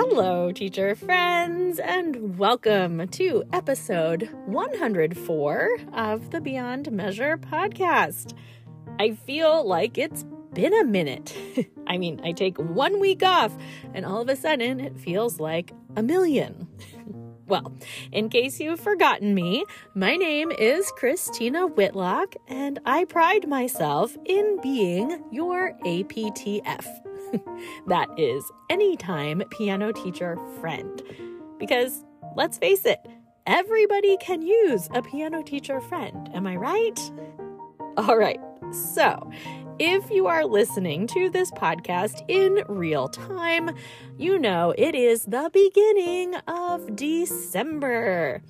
Hello, teacher friends, and welcome to episode 104 of the Beyond Measure podcast. I feel like it's been a minute. I mean, I take one week off, and all of a sudden it feels like a million. Well, in case you've forgotten me, my name is Christina Whitlock, and I pride myself in being your APTF. that is Anytime Piano Teacher Friend. Because let's face it, everybody can use a piano teacher friend. Am I right? All right, so if you are listening to this podcast in real time, you know it is the beginning of December.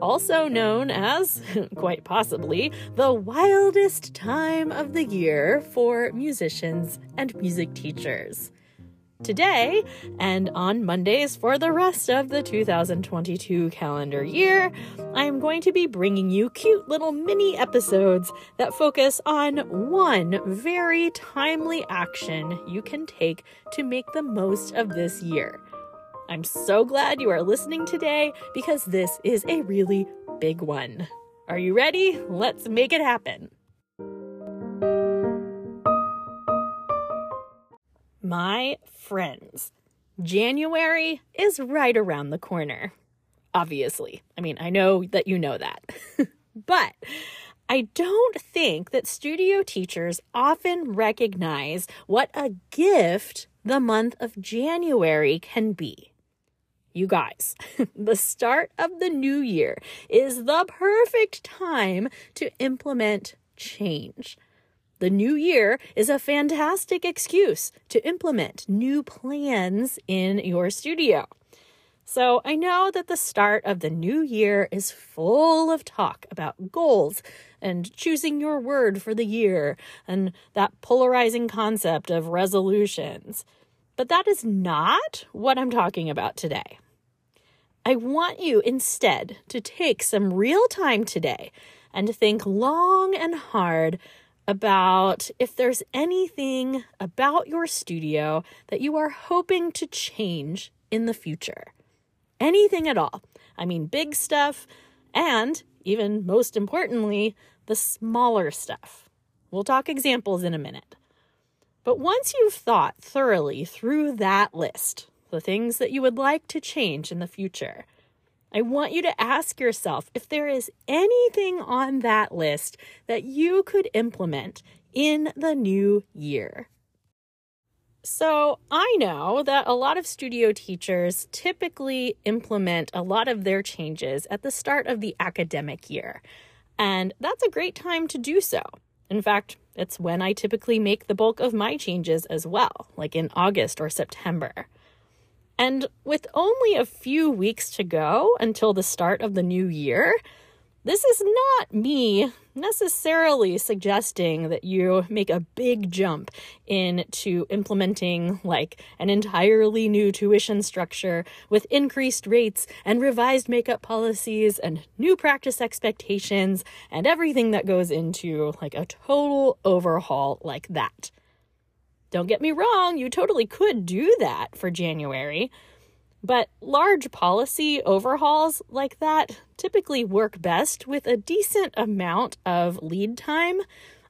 Also known as, quite possibly, the wildest time of the year for musicians and music teachers. Today, and on Mondays for the rest of the 2022 calendar year, I am going to be bringing you cute little mini episodes that focus on one very timely action you can take to make the most of this year. I'm so glad you are listening today because this is a really big one. Are you ready? Let's make it happen. My friends, January is right around the corner. Obviously. I mean, I know that you know that. but I don't think that studio teachers often recognize what a gift the month of January can be. You guys, the start of the new year is the perfect time to implement change. The new year is a fantastic excuse to implement new plans in your studio. So, I know that the start of the new year is full of talk about goals and choosing your word for the year and that polarizing concept of resolutions. But that is not what I'm talking about today. I want you instead to take some real time today and think long and hard about if there's anything about your studio that you are hoping to change in the future. Anything at all. I mean, big stuff, and even most importantly, the smaller stuff. We'll talk examples in a minute. But once you've thought thoroughly through that list, the things that you would like to change in the future, I want you to ask yourself if there is anything on that list that you could implement in the new year. So, I know that a lot of studio teachers typically implement a lot of their changes at the start of the academic year, and that's a great time to do so. In fact, it's when I typically make the bulk of my changes as well, like in August or September. And with only a few weeks to go until the start of the new year, this is not me necessarily suggesting that you make a big jump into implementing like an entirely new tuition structure with increased rates and revised makeup policies and new practice expectations and everything that goes into like a total overhaul like that. Don't get me wrong, you totally could do that for January. But large policy overhauls like that typically work best with a decent amount of lead time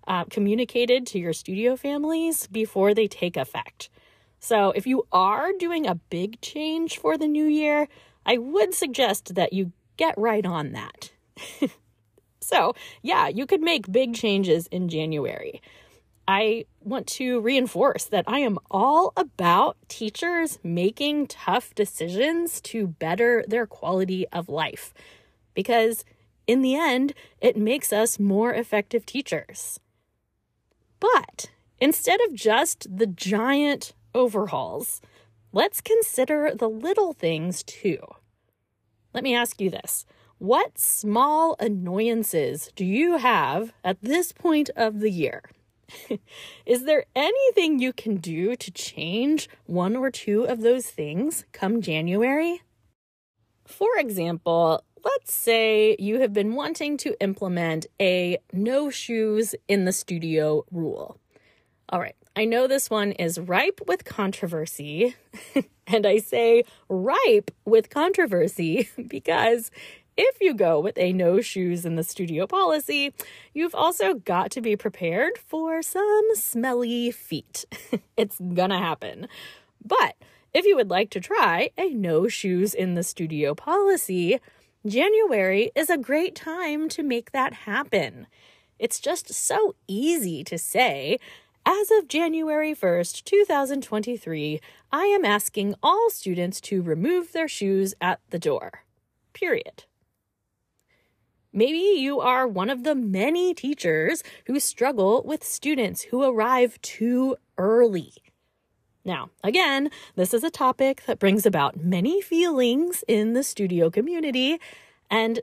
uh, communicated to your studio families before they take effect. So, if you are doing a big change for the new year, I would suggest that you get right on that. so, yeah, you could make big changes in January. I want to reinforce that I am all about teachers making tough decisions to better their quality of life because, in the end, it makes us more effective teachers. But instead of just the giant overhauls, let's consider the little things too. Let me ask you this. What small annoyances do you have at this point of the year? Is there anything you can do to change one or two of those things come January? For example, let's say you have been wanting to implement a no shoes in the studio rule. All right, I know this one is ripe with controversy, and I say ripe with controversy because if you go with a no shoes in the studio policy, you've also got to be prepared for some smelly feet. it's gonna happen. But if you would like to try a no shoes in the studio policy, January is a great time to make that happen. It's just so easy to say. As of January 1st, 2023, I am asking all students to remove their shoes at the door. Period. Maybe you are one of the many teachers who struggle with students who arrive too early. Now, again, this is a topic that brings about many feelings in the studio community, and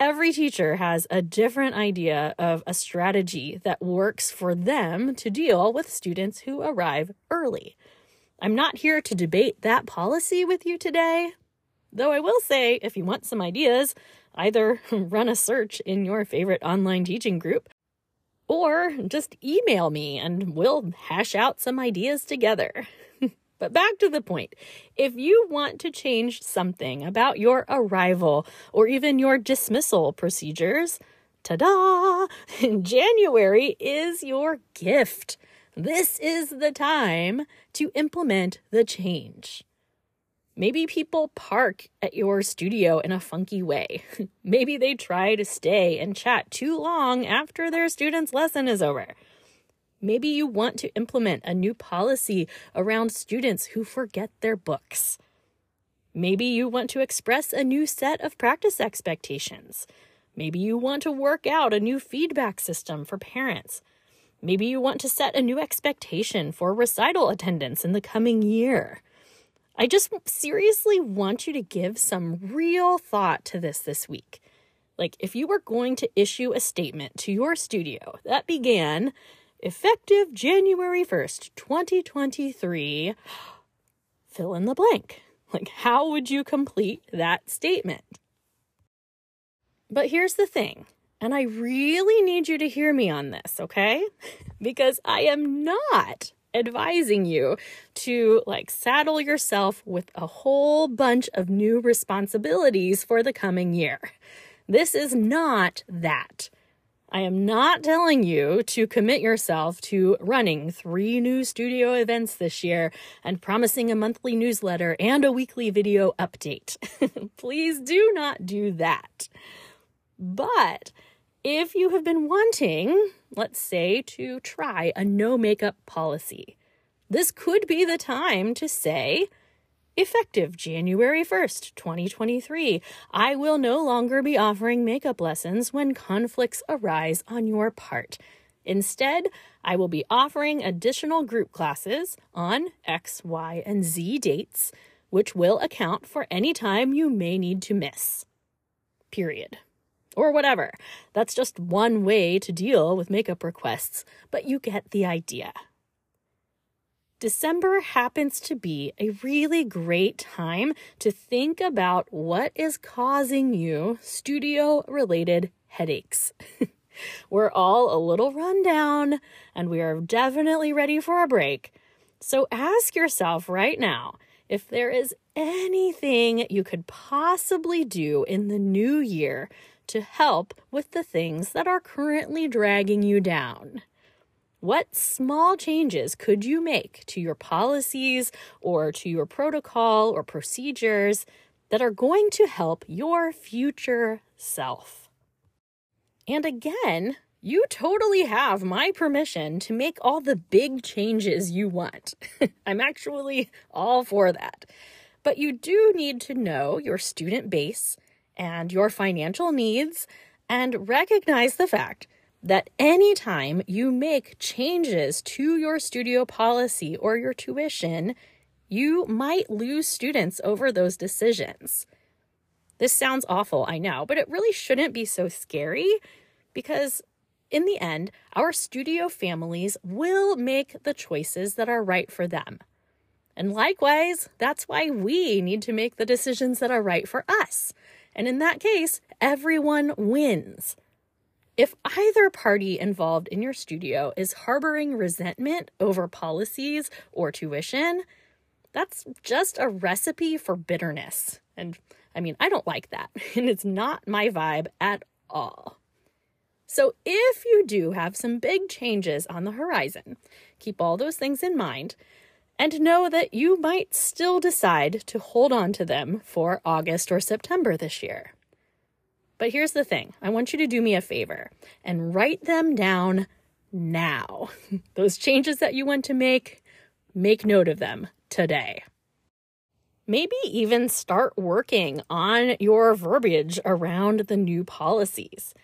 every teacher has a different idea of a strategy that works for them to deal with students who arrive early. I'm not here to debate that policy with you today, though I will say if you want some ideas, Either run a search in your favorite online teaching group or just email me and we'll hash out some ideas together. but back to the point if you want to change something about your arrival or even your dismissal procedures, ta da! January is your gift. This is the time to implement the change. Maybe people park at your studio in a funky way. Maybe they try to stay and chat too long after their student's lesson is over. Maybe you want to implement a new policy around students who forget their books. Maybe you want to express a new set of practice expectations. Maybe you want to work out a new feedback system for parents. Maybe you want to set a new expectation for recital attendance in the coming year. I just seriously want you to give some real thought to this this week. Like, if you were going to issue a statement to your studio that began effective January 1st, 2023, fill in the blank. Like, how would you complete that statement? But here's the thing, and I really need you to hear me on this, okay? Because I am not advising you to like saddle yourself with a whole bunch of new responsibilities for the coming year. This is not that. I am not telling you to commit yourself to running three new studio events this year and promising a monthly newsletter and a weekly video update. Please do not do that. But if you have been wanting, let's say, to try a no makeup policy, this could be the time to say, Effective January 1st, 2023, I will no longer be offering makeup lessons when conflicts arise on your part. Instead, I will be offering additional group classes on X, Y, and Z dates, which will account for any time you may need to miss. Period or whatever. That's just one way to deal with makeup requests, but you get the idea. December happens to be a really great time to think about what is causing you studio related headaches. We're all a little run down and we are definitely ready for a break. So ask yourself right now if there is anything you could possibly do in the new year to help with the things that are currently dragging you down. What small changes could you make to your policies or to your protocol or procedures that are going to help your future self? And again, you totally have my permission to make all the big changes you want. I'm actually all for that. But you do need to know your student base and your financial needs and recognize the fact that anytime you make changes to your studio policy or your tuition, you might lose students over those decisions. This sounds awful, I know, but it really shouldn't be so scary because in the end, our studio families will make the choices that are right for them. And likewise, that's why we need to make the decisions that are right for us. And in that case, everyone wins. If either party involved in your studio is harboring resentment over policies or tuition, that's just a recipe for bitterness. And I mean, I don't like that, and it's not my vibe at all. So, if you do have some big changes on the horizon, keep all those things in mind and know that you might still decide to hold on to them for August or September this year. But here's the thing I want you to do me a favor and write them down now. Those changes that you want to make, make note of them today. Maybe even start working on your verbiage around the new policies.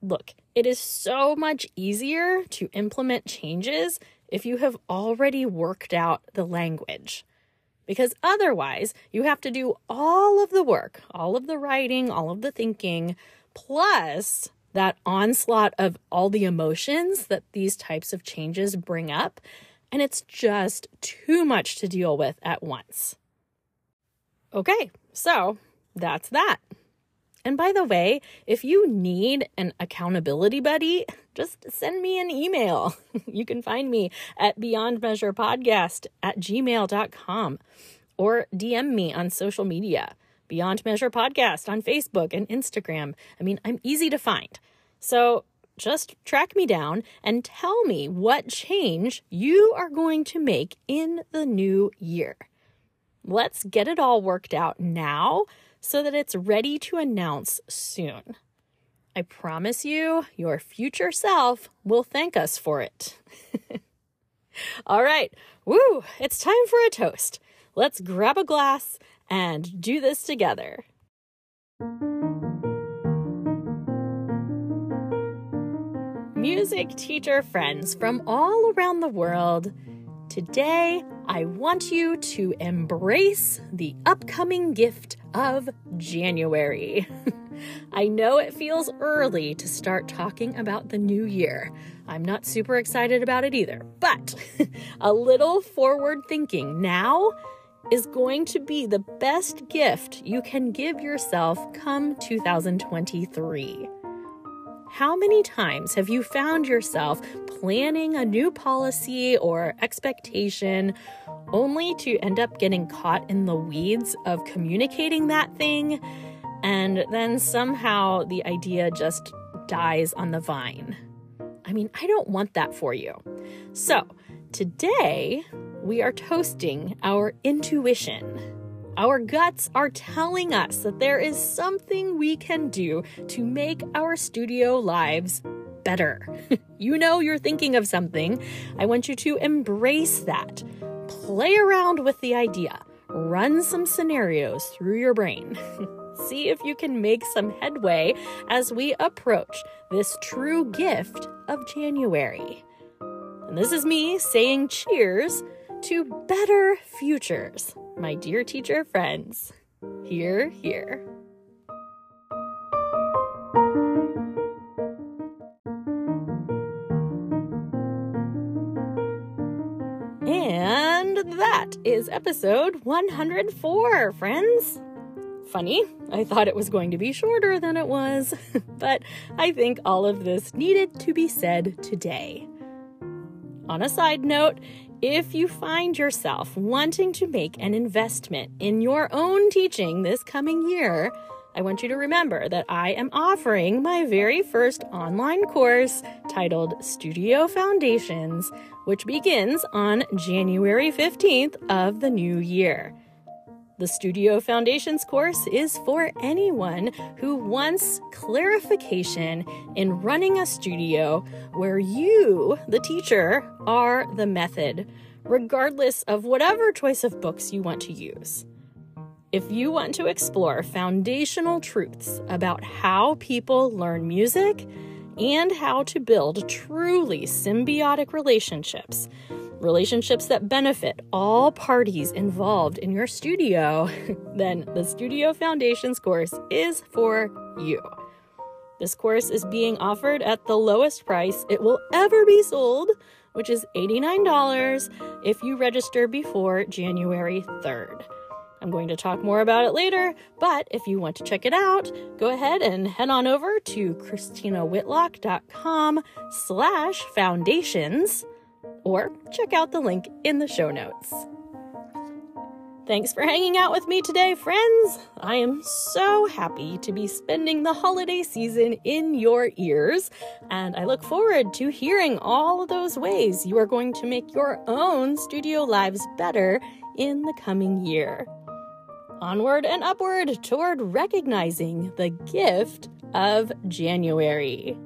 Look, it is so much easier to implement changes if you have already worked out the language because otherwise you have to do all of the work, all of the writing, all of the thinking, plus that onslaught of all the emotions that these types of changes bring up. And it's just too much to deal with at once. Okay, so that's that. And by the way, if you need an accountability buddy, just send me an email. you can find me at beyondmeasurepodcast at gmail.com or DM me on social media. Beyond Measure Podcast on Facebook and Instagram. I mean, I'm easy to find. So just track me down and tell me what change you are going to make in the new year. Let's get it all worked out now so that it's ready to announce soon. I promise you, your future self will thank us for it. All right, woo, it's time for a toast. Let's grab a glass and do this together. Music teacher friends from all around the world, today I want you to embrace the upcoming gift of January. I know it feels early to start talking about the new year. I'm not super excited about it either, but a little forward thinking now is going to be the best gift you can give yourself come 2023. How many times have you found yourself planning a new policy or expectation only to end up getting caught in the weeds of communicating that thing, and then somehow the idea just dies on the vine? I mean, I don't want that for you. So, today we are toasting our intuition. Our guts are telling us that there is something we can do to make our studio lives better. you know you're thinking of something. I want you to embrace that. Play around with the idea. Run some scenarios through your brain. See if you can make some headway as we approach this true gift of January. And this is me saying cheers to better futures my dear teacher friends. Hear, hear. And that is episode 104, friends. Funny, I thought it was going to be shorter than it was, but I think all of this needed to be said today. On a side note, if you find yourself wanting to make an investment in your own teaching this coming year, I want you to remember that I am offering my very first online course titled Studio Foundations, which begins on January 15th of the new year. The Studio Foundations course is for anyone who wants clarification in running a studio where you, the teacher, are the method, regardless of whatever choice of books you want to use. If you want to explore foundational truths about how people learn music and how to build truly symbiotic relationships, relationships that benefit all parties involved in your studio, then the Studio Foundations course is for you. This course is being offered at the lowest price it will ever be sold, which is $89 if you register before January 3rd. I'm going to talk more about it later, but if you want to check it out, go ahead and head on over to christinawhitlock.com slash foundations or check out the link in the show notes. Thanks for hanging out with me today, friends. I am so happy to be spending the holiday season in your ears, and I look forward to hearing all of those ways you are going to make your own studio lives better in the coming year. Onward and upward toward recognizing the gift of January.